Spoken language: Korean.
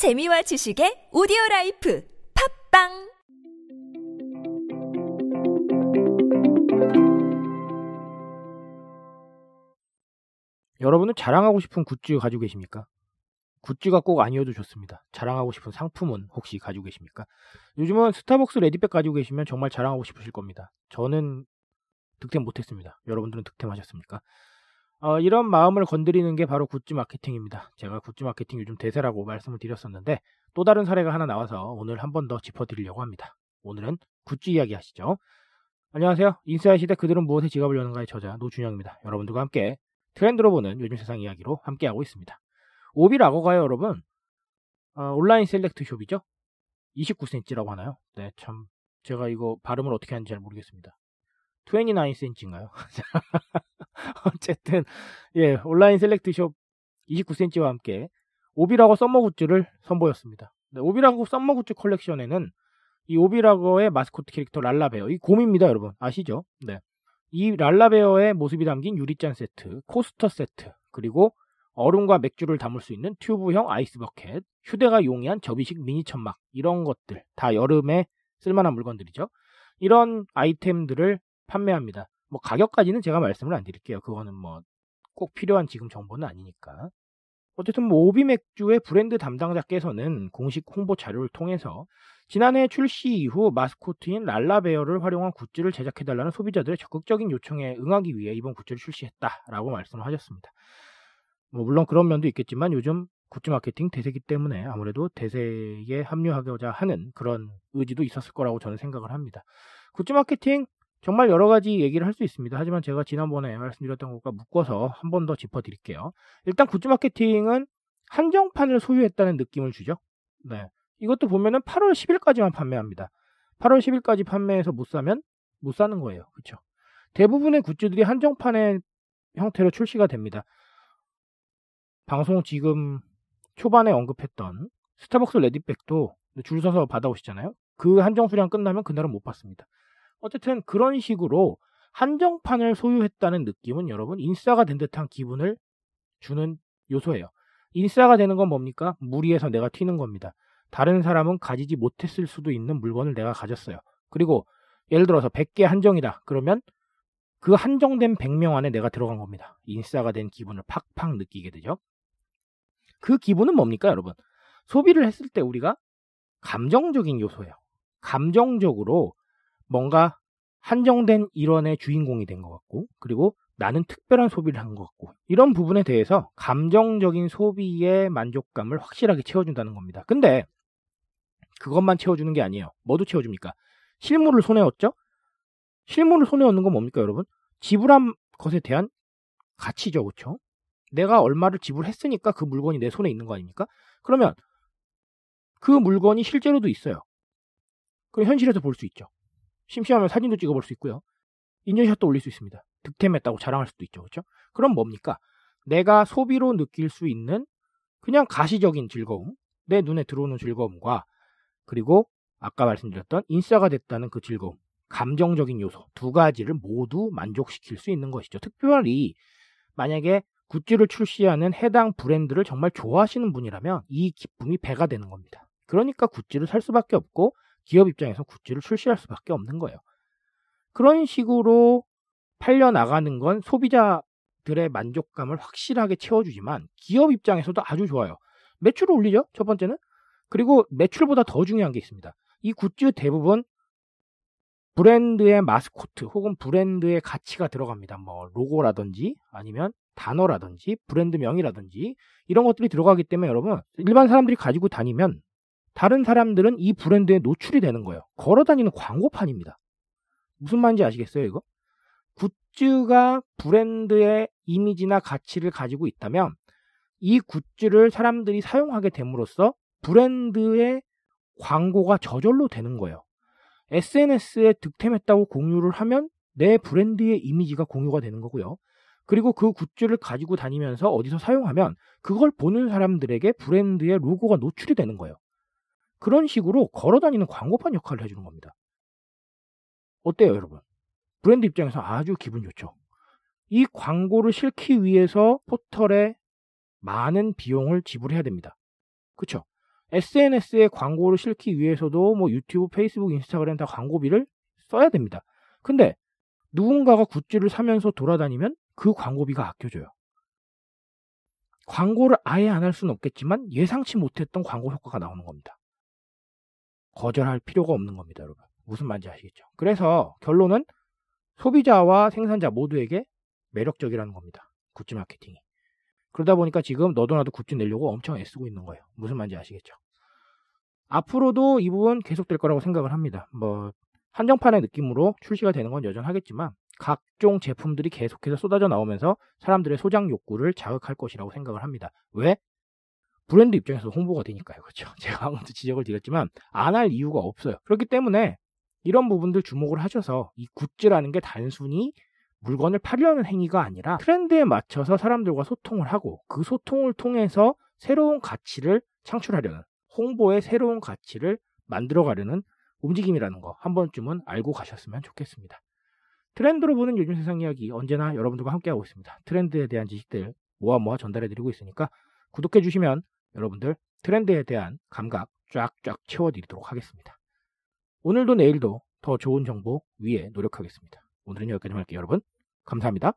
재미와 지식의 오디오 life 팟빵 여러분은 자랑하고 싶은 굿즈 가지고 계십니까? 굿즈가 꼭 아니어도 좋습니다. 자랑하고 싶은 상품은 혹시 가지고 계십니까? 요즘은 스타벅스 레디백 가지고 계시면 정말 자랑하고 싶으실 겁니다. 저는 득템 못했습니다. 여러분들은 득템하셨습니까? 어, 이런 마음을 건드리는 게 바로 굿즈 마케팅입니다. 제가 굿즈 마케팅 요즘 대세라고 말씀을 드렸었는데 또 다른 사례가 하나 나와서 오늘 한 번 더 짚어드리려고 합니다. 오늘은 굿즈 이야기 하시죠. 안녕하세요. 인싸의 시대 그들은 무엇에 지갑을 여는가의 저자 노준영입니다. 여러분들과 함께 트렌드로 보는 요즘 세상 이야기로 함께하고 있습니다. 오비라거가요, 여러분. 어, 온라인 select shop이죠. 29cm라고 하나요? 네, 참 제가 이거 발음을 어떻게 하는지 잘 모르겠습니다. 29cm인가요? 어쨌든 예 온라인 select shop 29cm와 함께 오비라거 summer 굿즈를 선보였습니다. 네, 오비라거 summer 굿즈 컬렉션에는 이 오비라거의 마스코트 캐릭터 랄라베어 이 곰입니다 여러분 아시죠? 네. 이 랄라베어의 모습이 담긴 유리잔 세트, coaster 세트, 그리고 얼음과 맥주를 담을 수 있는 튜브형 ice bucket, 휴대가 용이한 접이식 미니 천막 이런 것들 다 여름에 쓸만한 물건들이죠. 이런 아이템들을 판매합니다. 뭐 가격까지는 제가 말씀을 안 드릴게요. 그거는 뭐 꼭 필요한 지금 정보는 아니니까. 어쨌든 뭐 오비 맥주의 브랜드 담당자께서는 공식 홍보 자료를 통해서 지난해 출시 이후 마스코트인 랄라베어를 활용한 굿즈를 제작해달라는 소비자들의 적극적인 요청에 응하기 위해 이번 굿즈를 출시했다라고 말씀을 하셨습니다. 뭐 물론 그런 면도 있겠지만 요즘 굿즈 마케팅 대세기 때문에 아무래도 대세에 합류하고자 하는 그런 의지도 있었을 거라고 저는 생각을 합니다. 굿즈 마케팅 정말 여러 가지 얘기를 할 수 있습니다. 하지만 제가 지난번에 말씀드렸던 것과 묶어서 한 번 더 짚어드릴게요. 일단 굿즈 마케팅은 한정판을 소유했다는 느낌을 주죠. 네. 이것도 보면은 8월 10일까지만 판매합니다. 8월 10일까지 판매해서 못 사면 못 사는 거예요. 그렇죠? 대부분의 굿즈들이 한정판의 형태로 출시가 됩니다. 방송 지금 초반에 언급했던 스타벅스 레디백도 줄 서서 받아오시잖아요. 그 한정 수량 끝나면 그날은 못 받습니다. 어쨌든 그런 식으로 한정판을 소유했다는 느낌은 여러분 인싸가 된 듯한 기분을 주는 요소예요. 인싸가 되는 건 뭡니까? 무리해서 내가 튀는 겁니다. 다른 사람은 가지지 못했을 수도 있는 물건을 내가 가졌어요. 그리고 예를 들어서 100개 한정이다. 그러면 그 한정된 100명 안에 내가 들어간 겁니다. 인싸가 된 기분을 팍팍 느끼게 되죠. 그 기분은 뭡니까, 여러분? 소비를 했을 때 우리가 감정적인 요소예요. 감정적으로 뭔가 한정된 일원의 주인공이 된 것 같고, 그리고 나는 특별한 소비를 한 것 같고, 이런 부분에 대해서 감정적인 소비의 만족감을 확실하게 채워준다는 겁니다. 근데 그것만 채워주는 게 아니에요. 뭐도 채워줍니까? 실물을 손에 얻죠? 실물을 손에 얻는 건 뭡니까, 여러분? 지불한 것에 대한 가치죠, 그렇죠? 내가 얼마를 지불했으니까 그 물건이 내 손에 있는 거 아닙니까? 그러면 그 물건이 실제로도 있어요. 그럼 현실에서 볼 수 있죠. 심심하면 사진도 찍어볼 수 있고요. 인증샷도 올릴 수 있습니다. 득템했다고 자랑할 수도 있죠. 그렇죠? 그럼 뭡니까? 내가 소비로 느낄 수 있는 그냥 가시적인 즐거움, 내 눈에 들어오는 즐거움과 그리고 아까 말씀드렸던 인싸가 됐다는 그 즐거움, 감정적인 요소 두 가지를 모두 만족시킬 수 있는 것이죠. 특별히 만약에 굿즈를 출시하는 해당 브랜드를 정말 좋아하시는 분이라면 이 기쁨이 배가 되는 겁니다. 그러니까 굿즈를 살 수밖에 없고 기업 입장에서 굿즈를 출시할 수밖에 없는 거예요. 그런 식으로 팔려 나가는 건 소비자들의 만족감을 확실하게 채워주지만 기업 입장에서도 아주 좋아요. 매출을 올리죠. 첫 번째는 그리고 매출보다 더 중요한 게 있습니다. 이 굿즈 대부분 브랜드의 마스코트 혹은 브랜드의 가치가 들어갑니다. 뭐 로고라든지 아니면 단어라든지 브랜드명이라든지 이런 것들이 들어가기 때문에 여러분 일반 사람들이 가지고 다니면 다른 사람들은 이 브랜드에 노출이 되는 거예요. 걸어 다니는 광고판입니다. 무슨 말인지 아시겠어요, 이거? 굿즈가 브랜드의 이미지나 가치를 가지고 있다면 이 굿즈를 사람들이 사용하게 됨으로써 브랜드의 광고가 저절로 되는 거예요. SNS에 득템했다고 공유를 하면 내 브랜드의 이미지가 공유가 되는 거고요. 그리고 그 굿즈를 가지고 다니면서 어디서 사용하면 그걸 보는 사람들에게 브랜드의 로고가 노출이 되는 거예요. 그런 식으로 걸어 다니는 광고판 역할을 해주는 겁니다. 어때요, 여러분? 브랜드 입장에서 아주 기분 좋죠. 이 광고를 실기 위해서 포털에 많은 비용을 지불해야 됩니다. 그쵸? SNS에 광고를 실기 위해서도 뭐 유튜브, 페이스북, 인스타그램 다 광고비를 써야 됩니다. 근데 누군가가 굿즈를 사면서 돌아다니면 그 광고비가 아껴져요. 광고를 아예 안 할 수는 없겠지만 예상치 못했던 광고 효과가 나오는 겁니다. 거절할 필요가 없는 겁니다, 여러분. 무슨 말인지 아시겠죠? 그래서 결론은 소비자와 생산자 모두에게 매력적이라는 겁니다. 굿즈 마케팅이. 그러다 보니까 지금 너도 나도 굿즈 내려고 엄청 애쓰고 있는 거예요. 무슨 말인지 아시겠죠? 앞으로도 이 부분 계속될 거라고 생각을 합니다. 뭐 한정판의 느낌으로 출시가 되는 건 여전하겠지만 각종 제품들이 계속해서 쏟아져 나오면서 사람들의 소장 욕구를 자극할 것이라고 생각을 합니다. 왜? 브랜드 입장에서 홍보가 되니까요. 그렇죠? 제가 아무도 지적을 드렸지만 안 할 이유가 없어요. 그렇기 때문에 이런 부분들 주목을 하셔서 이 굿즈라는 게 단순히 물건을 팔려는 행위가 아니라 트렌드에 맞춰서 사람들과 소통을 하고 그 소통을 통해서 새로운 가치를 창출하려는 홍보의 새로운 가치를 만들어가려는 움직임이라는 거 한 번쯤은 알고 가셨으면 좋겠습니다. 트렌드로 보는 요즘 세상 이야기 언제나 여러분들과 함께하고 있습니다. 트렌드에 대한 지식들 모아 모아 전달해드리고 있으니까 구독해주시면 여러분들 트렌드에 대한 감각 쫙쫙 채워드리도록 하겠습니다. 오늘도 내일도 더 좋은 정보 위에 노력하겠습니다. 오늘은 여기까지 할게요, 여러분. 감사합니다.